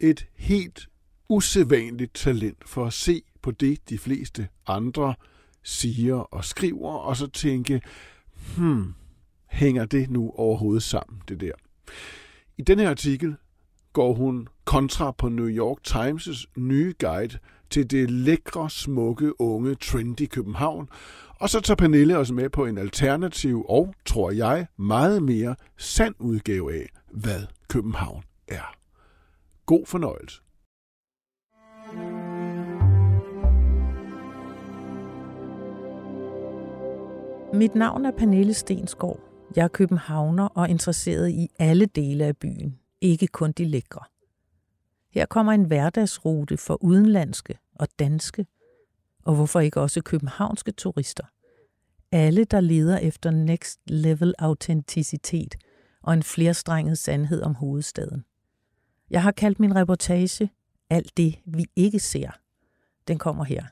et helt usædvanligt talent for at se på det, de fleste andre siger og skriver, og så tænke, hmm, hænger det nu overhovedet sammen, det der? I denne artikel går hun kontra på New York Times' nye guide til det lækre, smukke, unge, trendy København, og så tager Pernille os med på en alternativ og, tror jeg, meget mere sand udgave af, hvad København er. God fornøjelse. Mit navn er Pernille Stensgaard. Jeg er københavner og interesseret i alle dele af byen, ikke kun de lækre. Her kommer en hverdagsrute for udenlandske og danske, og hvorfor ikke også københavnske turister. Alle, der leder efter next level autenticitet og en flerstrenget sandhed om hovedstaden. Jeg har kaldt min reportage Alt det, vi ikke ser. Den kommer her.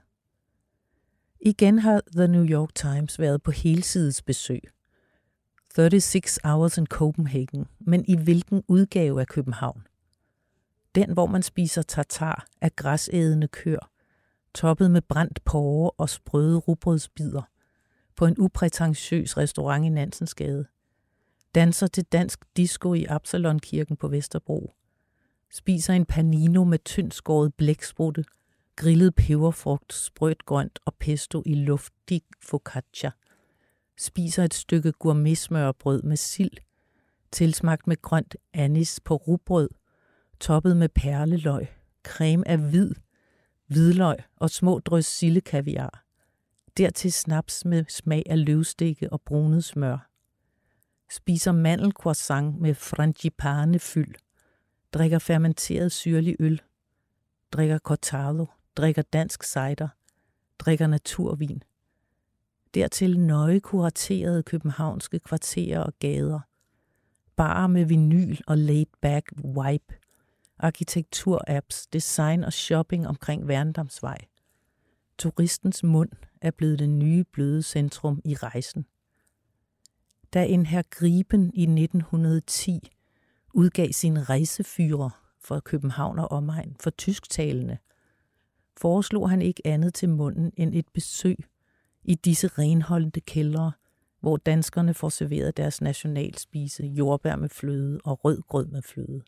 Igen har The New York Times været på helsides besøg. 36 Hours in Copenhagen, men i hvilken udgave af København? Den, hvor man spiser tartar af græsædende køer, toppet med brændt porre og sprøde rugbrødsbider, på en uprætentiøs restaurant i Nansensgade. Danser til dansk disco i Absalonkirken på Vesterbro. Spiser en panino med tyndskåret blæksprutte, grillet peberfrugt, sprødt grønt og pesto i luftig focaccia. Spiser et stykke gourmetsmørbrød med sild, tilsmagt med grønt anis på rugbrød, toppet med perleløg, creme af hvid, hvidløg og små drøs sildekaviar. Dertil snaps med smag af løvstikke og brunet smør. Spiser mandelcroissant med frangipane fyld. Drikker fermenteret syrlig øl. Drikker cortado. Drikker dansk cider. Drikker naturvin. Dertil nøje kuraterede københavnske kvarterer og gader. Bare med vinyl og laid-back vibe. Arkitekturapps, design og shopping omkring Værendamsvej. Turistens mund er blevet det nye bløde centrum i rejsen. Da en her Griben i 1910 udgav sin rejsefyre for København og omegn for tysktalende, foreslog han ikke andet til munden end et besøg i disse renholdende kældre, hvor danskerne får serveret deres nationalspise, jordbær med fløde og rød grød med fløde.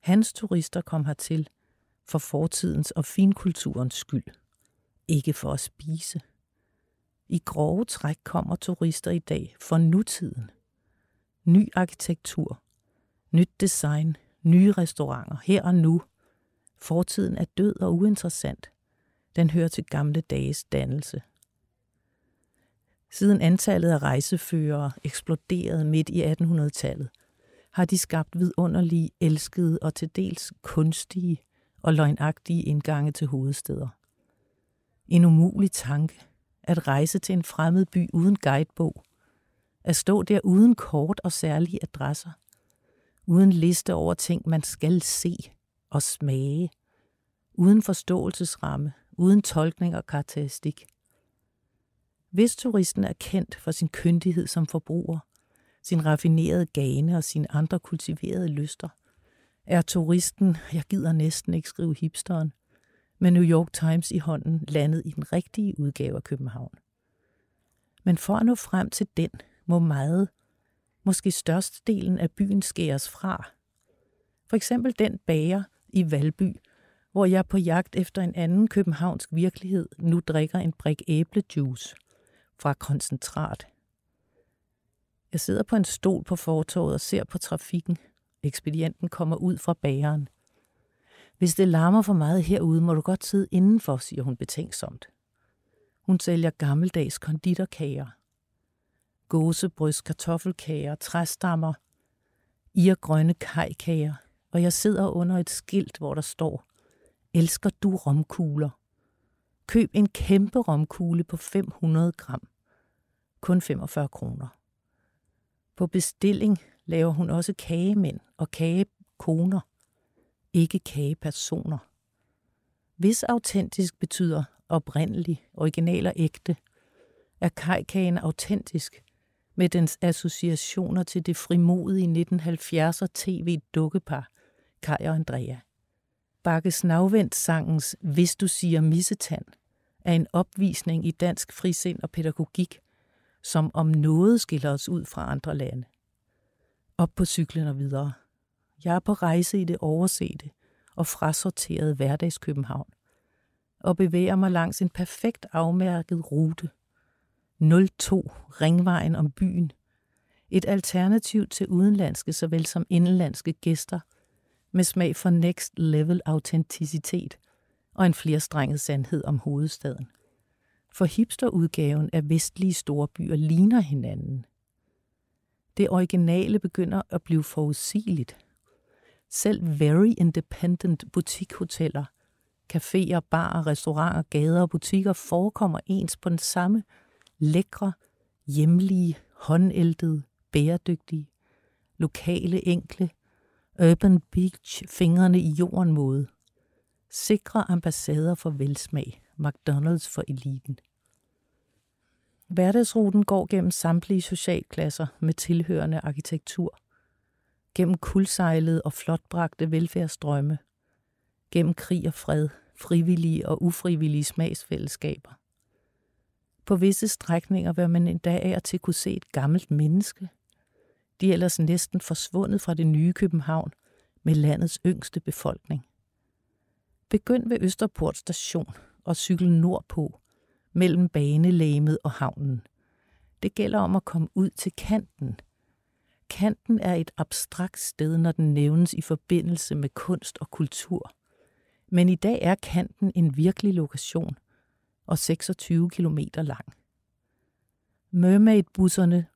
Hans turister kom hertil for fortidens og finkulturens skyld, ikke for at spise. I grove træk kommer turister i dag for nutiden. Ny arkitektur, nyt design, nye restauranter, her og nu. Fortiden er død og uinteressant. Den hører til gamle dages dannelse. Siden antallet af rejseførere eksploderede midt i 1800-tallet, har de skabt vidunderlige, elskede og til dels kunstige og løgnagtige indgange til hovedsteder. En umulig tanke at rejse til en fremmed by uden guidebog, at stå der uden kort og særlige adresser, uden liste over ting, man skal se og smage, uden forståelsesramme, uden tolkning og karakteristik. Hvis turisten er kendt for sin kyndighed som forbruger, sin raffinerede gane og sine andre kultiverede lyster, er turisten, jeg gider næsten ikke skrive hipsteren, med New York Times i hånden landet i den rigtige udgave af København. Men for at nå frem til den, må meget, måske størstedelen af byen skæres fra. For eksempel den bager i Valby, hvor jeg på jagt efter en anden københavnsk virkelighed nu drikker en brik æblejuice fra koncentrat jeg sidder på en stol på fortorvet og ser på trafikken. Ekspedienten kommer ud fra bageren. Hvis det larmer for meget herude, må du godt sidde indenfor, siger hun betænksomt. Hun sælger gammeldags konditorkager. Gåsebryst, kartoffelkager, træstammer, irgrønne kajkager, og jeg sidder under et skilt, hvor der står, Elsker du romkugler? Køb en kæmpe romkugle på 500 gram. Kun 45 kroner. På bestilling laver hun også kagemænd og kagekoner, ikke kagepersoner. Hvis autentisk betyder oprindelig, original og ægte, er kajkagen autentisk med dens associationer til det frimodige 1970'er tv-dukkepar Kai og Andrea. Bakkes Navvendt sangens Hvis du siger missetand er en opvisning i dansk frisind og pædagogik, som om noget skiller os ud fra andre lande. Op på cyklen og videre. Jeg er på rejse i det oversete og frasorterede hverdagskøbenhavn og bevæger mig langs en perfekt afmærket rute. 02 Ringvejen om byen. Et alternativ til udenlandske såvel som indenlandske gæster med smag for next level autenticitet og en flerstrenget sandhed om hovedstaden. For hipsterudgaven af vestlige storbyer ligner hinanden. Det originale begynder at blive forudsigeligt. Selv very independent butikhoteller – Caféer, barer, restauranter, gader og butikker forekommer ens på den samme lækre, hjemlige, håndæltede, bæredygtige, lokale, enkle, urban beach, fingrene i jorden måde. Sikre ambassader for velsmag, McDonald's for eliten. Hverdagsruten går gennem samtlige socialklasser med tilhørende arkitektur. Gennem kuldsejlede og flotbragte velfærdsstrømme, gennem krig og fred, frivillige og ufrivillige smagsfællesskaber. På visse strækninger vil man endda af og til kunne se et gammelt menneske. De er ellers næsten forsvundet fra det nye København med landets yngste befolkning. Begynd ved Østerport station og cykel nordpå, mellem banelæmet og havnen. Det gælder om at komme ud til kanten. Kanten er et abstrakt sted, når den nævnes i forbindelse med kunst og kultur. Men i dag er kanten en virkelig lokation og 26 km lang. Mermaid-busserne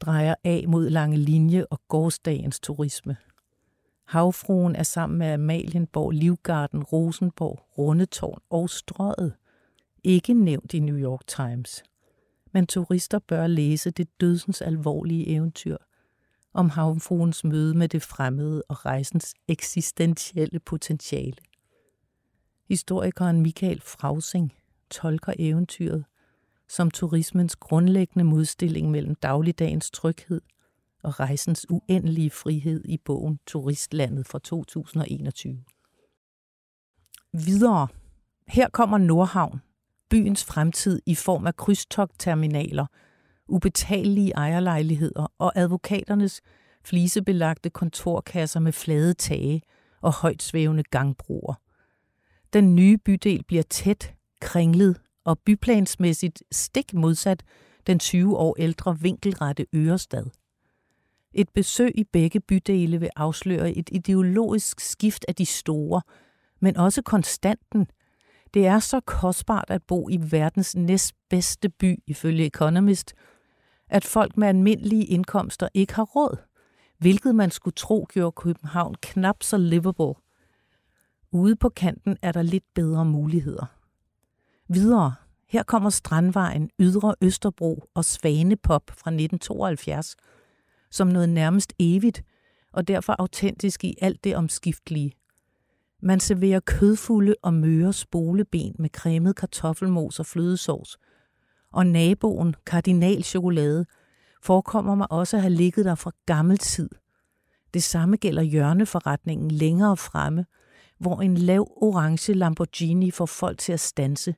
drejer af mod lange linje og gårdsdagens turisme. Havfruen er sammen med Amalienborg, Livgarden, Rosenborg, Rundetårn og Strøget ikke nævnt i New York Times. Men turister bør læse det dødsens alvorlige eventyr om havfruens møde med det fremmede og rejsens eksistentielle potentiale. Historikeren Michael Frausing tolker eventyret som turismens grundlæggende modstilling mellem dagligdagens tryghed og rejsens uendelige frihed i bogen Turistlandet fra 2021. Videre. Her kommer Nordhavn, byens fremtid i form af krydstogtterminaler, ubetalelige ejerlejligheder og advokaternes flisebelagte kontorkasser med flade tage og højt svævende gangbroer. Den nye bydel bliver tæt, kringlet og byplansmæssigt stik modsat den 20 år ældre vinkelrette Ørestad. Et besøg i begge bydele vil afsløre et ideologisk skift af de store, men også konstanten. Det er så kostbart at bo i verdens næstbedste by, ifølge Economist, at folk med almindelige indkomster ikke har råd, hvilket man skulle tro gjorde København knap så livable Ude på kanten er der lidt bedre muligheder. Videre, her kommer Strandvejen, Ydre Østerbro og Svanepop fra 1972, som noget nærmest evigt og derfor autentisk i alt det omskiftelige. Man serverer kødfulde og møre spoleben med cremet kartoffelmos og flødesovs, og naboen, kardinalchokolade, forekommer mig også at have ligget der fra gammel tid. Det samme gælder hjørneforretningen længere fremme – hvor en lav orange Lamborghini får folk til at stanse.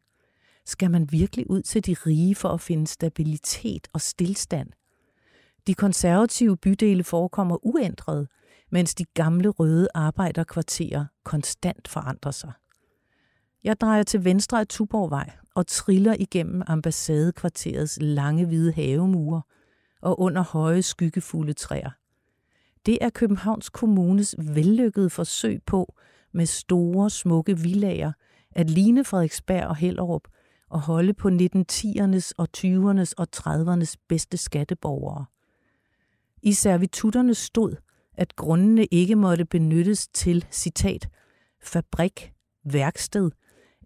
Skal man virkelig ud til de rige for at finde stabilitet og stillstand? De konservative bydele forekommer uændrede, mens de gamle røde arbejderkvarterer konstant forandrer sig. Jeg drejer til venstre af Tuborgvej og triller igennem ambassadekvarterets lange hvide havemure og under høje skyggefulde træer. Det er Københavns Kommunes vellykkede forsøg på med store, smukke villager at ligne Frederiksberg og Hellerup og holde på 1910'ernes og 20'ernes og 30'ernes bedste skatteborgere. I servitutterne stod, at grundene ikke måtte benyttes til, citat, fabrik, værksted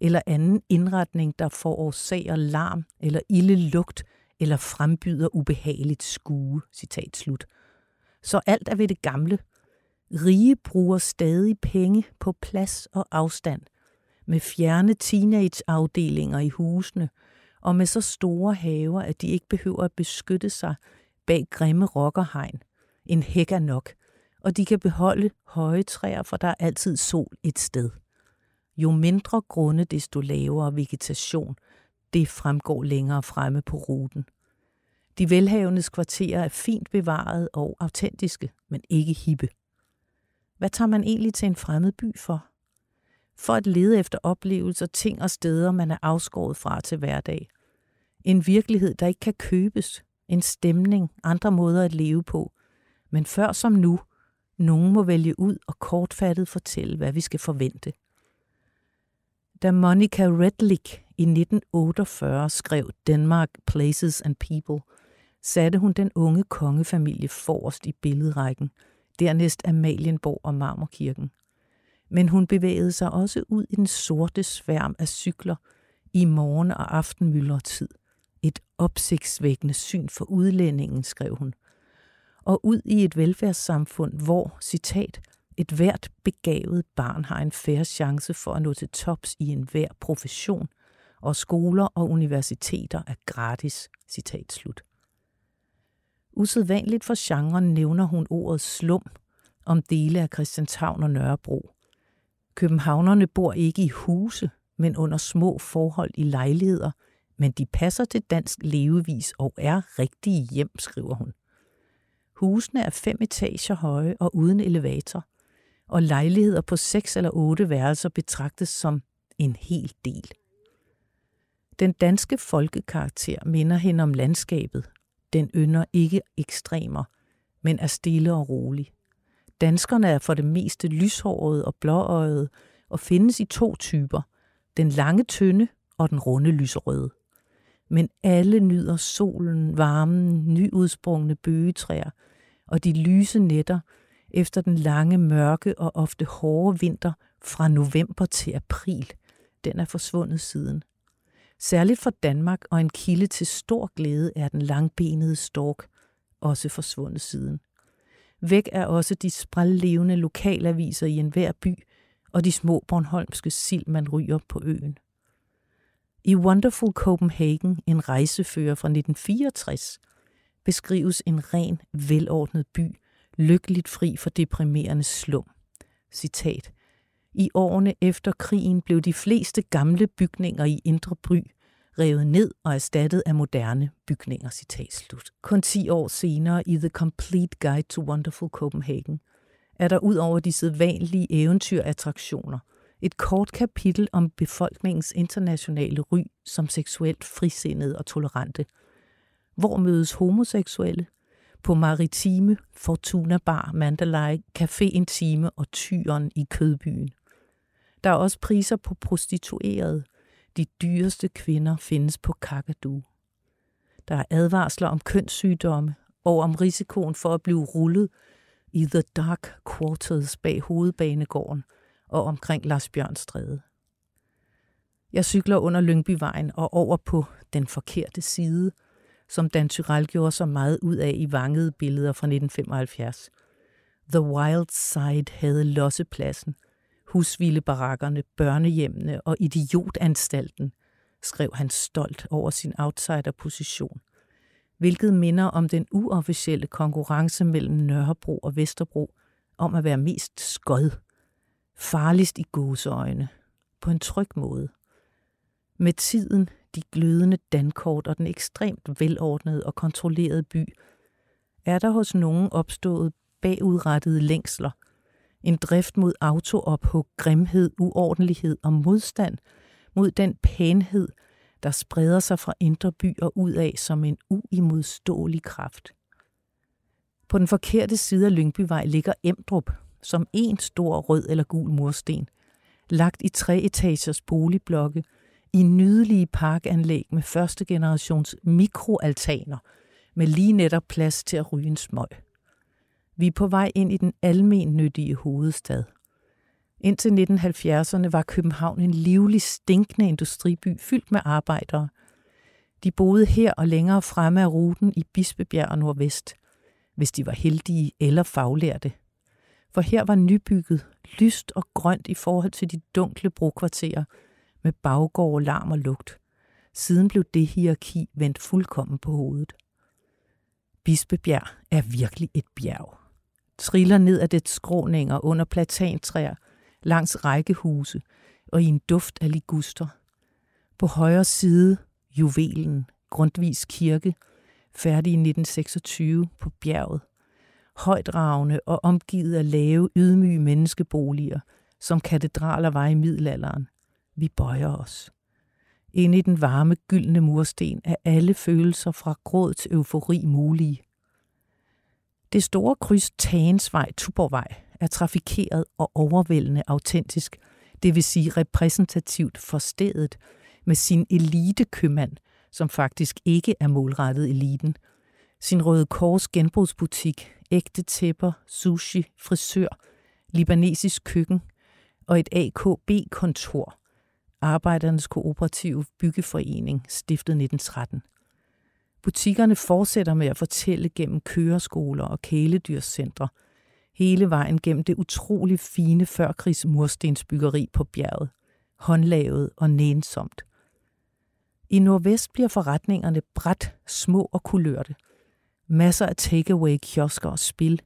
eller anden indretning, der forårsager larm eller ilde lugt eller frembyder ubehageligt skue, citat slut. Så alt er ved det gamle. Rige bruger stadig penge på plads og afstand, med fjerne teenageafdelinger i husene, og med så store haver, at de ikke behøver at beskytte sig bag grimme rockerhegn. En hæk er nok, og de kan beholde høje træer, for der er altid sol et sted. Jo mindre grunde, desto lavere vegetation. Det fremgår længere fremme på ruten. De velhavendes kvarterer er fint bevaret og autentiske, men ikke hippe. Hvad tager man egentlig til en fremmed by for? For at lede efter oplevelser, ting og steder, man er afskåret fra til hverdag. En virkelighed, der ikke kan købes. En stemning, andre måder at leve på. Men før som nu, nogen må vælge ud og kortfattet fortælle, hvad vi skal forvente. Da Monica Redlick i 1948 skrev Denmark Places and People, satte hun den unge kongefamilie forrest i billedrækken, dernæst Amalienborg og Marmorkirken. Men hun bevægede sig også ud i den sorte sværm af cykler i morgen- og aftenmyldretid. Et opsigtsvækkende syn for udlændingen, skrev hun. Og ud i et velfærdssamfund, hvor, citat, et hvert begavet barn har en færre chance for at nå til tops i enhver profession, og skoler og universiteter er gratis. Citat slut. Usædvanligt for genren nævner hun ordet slum om dele af Christianshavn og Nørrebro. Københavnerne bor ikke i huse, men under små forhold i lejligheder, men de passer til dansk levevis og er rigtige hjem, skriver hun. Husene er fem etager høje og uden elevator, og lejligheder på seks eller otte værelser betragtes som en hel del. Den danske folkekarakter minder hende om landskabet. Den ynder ikke ekstremer, men er stille og rolig. Danskerne er for det meste lyshårede og blåøjede og findes i to typer. Den lange tynde og den runde lyserøde. Men alle nyder solen, varmen, nyudsprungne bøgetræer og de lyse nætter efter den lange, mørke og ofte hårde vinter fra november til april. Den er forsvundet siden. Særligt for Danmark og en kilde til stor glæde er den langbenede stork også forsvundet siden. Væk er også de sprællevende lokalaviser i enhver by og de små Bornholmske sild, man ryger på øen. I Wonderful Copenhagen, en rejsefører fra 1964, beskrives en ren, velordnet by, lykkeligt fri for deprimerende slum. Citat. I årene efter krigen blev de fleste gamle bygninger i Indre By revet ned og erstattet af moderne bygninger. Citat slut. Kun 10 år senere i The Complete Guide to Wonderful Copenhagen er der ud over de sædvanlige eventyrattraktioner et kort kapitel om befolkningens internationale ry som seksuelt frisindede og tolerante. Hvor mødes homoseksuelle? På Maritime, Fortuna Bar, Mandalay, Café Intime og Tyren i Kødbyen. Der er også priser på prostituerede, de dyreste kvinder findes på Kakadu. Der er advarsler om kønssygdomme og om risikoen for at blive rullet i The Dark Quarters bag hovedbanegården og omkring Lars Bjørnstræde. Jeg cykler under Lyngbyvejen og over på den forkerte side, som Dan Tyrell gjorde så meget ud af i vangede billeder fra 1975. The Wild Side havde lossepladsen, husvildebarakkerne, børnehjemmene og idiotanstalten, skrev han stolt over sin outsiderposition, hvilket minder om den uofficielle konkurrence mellem Nørrebro og Vesterbro om at være mest skod, farligst i gåseøjne, på en tryg måde. Med tiden, de glødende dankort og den ekstremt velordnede og kontrollerede by, er der hos nogen opstået bagudrettede længsler – en drift mod autoophug, grimhed, uordentlighed og modstand mod den pænhed, der spreder sig fra indre byer ud af som en uimodståelig kraft. På den forkerte side af Lyngbyvej ligger Emdrup, som en stor rød eller gul mursten, lagt i tre etagers boligblokke, i nydelige parkanlæg med første generations mikroaltaner, med lige netop plads til at ryge en smøg. Vi er på vej ind i den almennyttige hovedstad. Indtil 1970'erne var København en livlig, stinkende industriby fyldt med arbejdere. De boede her og længere fremme af ruten i Bispebjerg og Nordvest, hvis de var heldige eller faglærte. For her var nybygget lyst og grønt i forhold til de dunkle brokvarterer med baggård, larm og lugt. Siden blev det hierarki vendt fuldkommen på hovedet. Bispebjerg er virkelig et bjerg. Triller ned af det skråninger under platantræer, langs rækkehuse og i en duft af liguster. På højre side juvelen, Grundvis Kirke, færdig i 1926 på bjerget. Højdragende og omgivet af lave, ydmyge menneskeboliger, som katedraler var i middelalderen. Vi bøjer os. Inde i den varme, gyldne mursten er alle følelser fra gråd til eufori mulige. Det store kryds Tagensvej Tuborgvej er trafikeret og overvældende autentisk, det vil sige repræsentativt for stedet, med sin elitekøbmand, som faktisk ikke er målrettet eliten, sin Røde Kors genbrugsbutik, ægte tæpper, sushi, frisør, libanesisk køkken og et AKB-kontor, Arbejdernes Kooperative Byggeforening, stiftet 1913. Butikkerne fortsætter med at fortælle gennem køreskoler og kæledyrscentre, hele vejen gennem det utrolig fine førkrigs murstensbyggeri på bjerget, håndlavet og nænsomt. I nordvest bliver forretningerne bræt, små og kulørte. Masser af takeaway, kiosker og spil.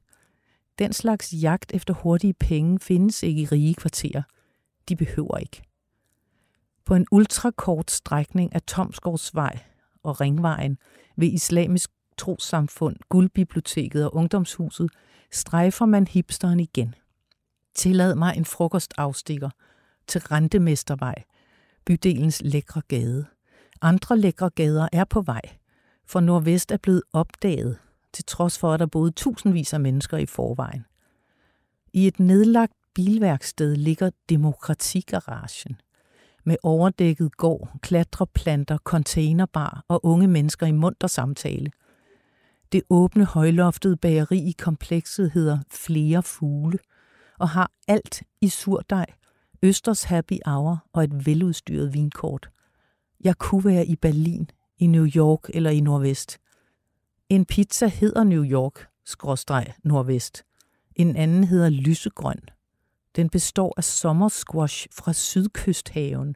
Den slags jagt efter hurtige penge findes ikke i rige kvarterer. De behøver ikke. På en ultrakort strækning af Tomsgårdsvej og Ringvejen ved Islamisk Trosamfund, Guldbiblioteket og Ungdomshuset strejfer man hipsteren igen. Tillad mig en frokostafstikker til Rentemestervej, bydelens lækre gade. Andre lækre gader er på vej, for Nordvest er blevet opdaget, til trods for, at der boede tusindvis af mennesker i forvejen. I et nedlagt bilværksted ligger Demokratigaragen med overdækket gård, klatreplanter, containerbar og unge mennesker i munter samtale. Det åbne højloftede bageri i komplekset hedder Flere Fugle og har alt i surdej, Østers happy hour og et veludstyret vinkort. Jeg kunne være i Berlin, i New York eller i Nordvest. En pizza hedder New York, skråstreg Nordvest. En anden hedder lysegrøn. Den består af sommersquash fra sydkysthaven,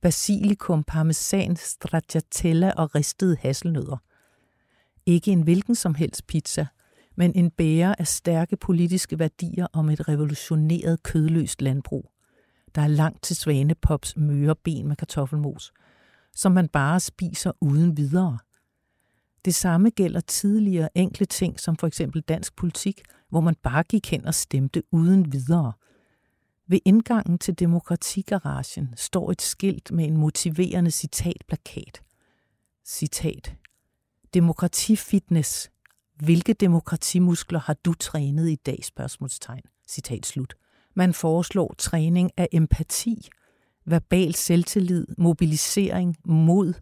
basilikum, parmesan, stracciatella og ristede hasselnødder. Ikke en hvilken som helst pizza, men en bærer af stærke politiske værdier om et revolutioneret kødløst landbrug. Der er langt til Svanepops møre ben med kartoffelmos, som man bare spiser uden videre. Det samme gælder tidligere enkle ting, som for eksempel dansk politik, hvor man bare gik hen og stemte uden videre. Ved indgangen til Demokratigaragen står et skilt med en motiverende citatplakat. Citat. Demokratifitness. Hvilke demokratimuskler har du trænet i dag? Spørgsmålstegn. Citat slut. Man foreslår træning af empati, verbal selvtillid, mobilisering, mod,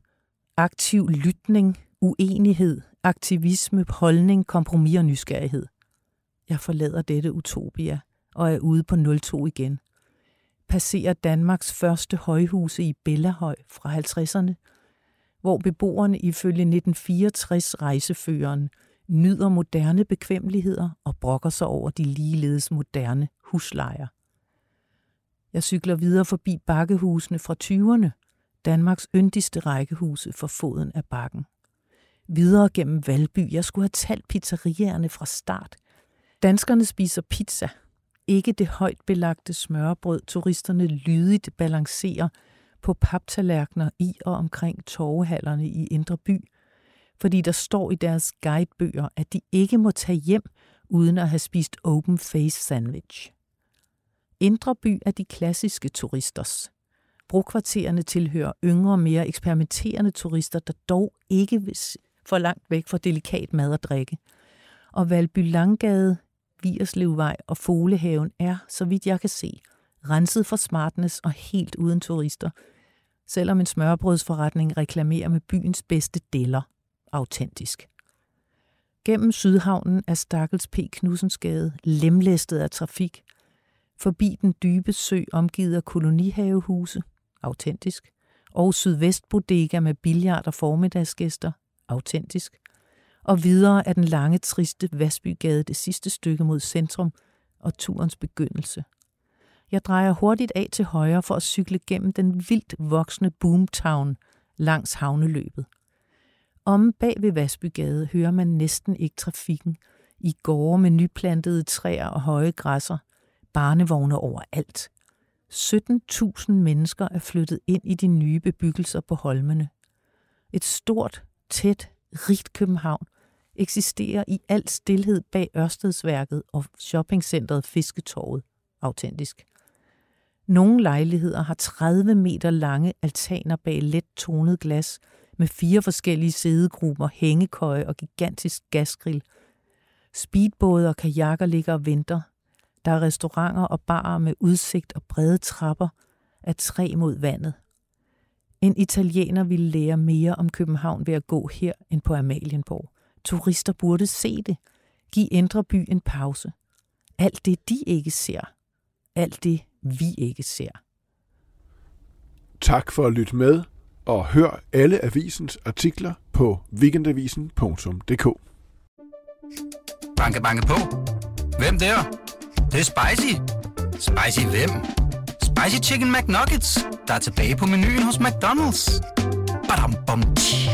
aktiv lytning, uenighed, aktivisme, holdning, kompromis og nysgerrighed. Jeg forlader dette utopia og er ude på 02 igen. Passerer Danmarks første højhuse i Bellahøj fra 50'erne, hvor beboerne ifølge 1964 rejseføreren nyder moderne bekvemmeligheder og brokker sig over de ligeledes moderne huslejer. Jeg cykler videre forbi bakkehusene fra 20'erne, Danmarks yndigste rækkehuse for foden af bakken. Videre gennem Valby. Jeg skulle have talt pizzerierne fra start. Danskerne spiser pizza. Ikke det højt belagte smørbrød, turisterne lydigt balancerer på paptallerkener i og omkring torvehallerne i Indre By, fordi der står i deres guidebøger, at de ikke må tage hjem uden at have spist open face sandwich. Indre By er de klassiske turisters. Brokvartererne tilhører yngre, mere eksperimenterende turister, der dog ikke vil for langt væk fra delikat mad og drikke. Og Valby Langgade, Vierslevvej og Folehaven er, så vidt jeg kan se, renset for smartness og helt uden turister, selvom en smørbrødsforretning reklamerer med byens bedste deller autentisk. Gennem Sydhavnen er Stakkels P. Knudsensgade lemlæstet af trafik. Forbi den dybe sø omgivet af kolonihavehuse, autentisk. Og Sydvest Bodega med billard og formiddagsgæster, autentisk. Og videre er den lange, triste Vasbygade det sidste stykke mod centrum og turens begyndelse. Jeg drejer hurtigt af til højre for at cykle gennem den vildt voksende boomtown langs havneløbet. Om bag ved Vasbygade hører man næsten ikke trafikken. I gårde med nyplantede træer og høje græsser. Barnevogne overalt. 17.000 mennesker er flyttet ind i de nye bebyggelser på Holmene. Et stort, tæt, rigt København eksisterer i al stilhed bag Ørstedsværket og shoppingcentret Fisketorvet. Autentisk. Nogle lejligheder har 30 meter lange altaner bag let tonet glas med fire forskellige sædegrupper, hængekøje og gigantisk gasgrill. Speedbåde og kajakker ligger og venter. Der er restauranter og barer med udsigt og brede trapper af træ mod vandet. En italiener ville lære mere om København ved at gå her end på Amalienborg. Turister burde se det. Giv Indre By en pause. Alt det, de ikke ser. Alt det, vi ikke ser. Tak for at lytte med, og hør alle avisens artikler på weekendavisen.dk. Banke, banke på. Hvem der? Det, det er spicy. Spicy hvem? Spicy Chicken McNuggets, der er tilbage på menuen hos McDonald's. Badum, bom, tji.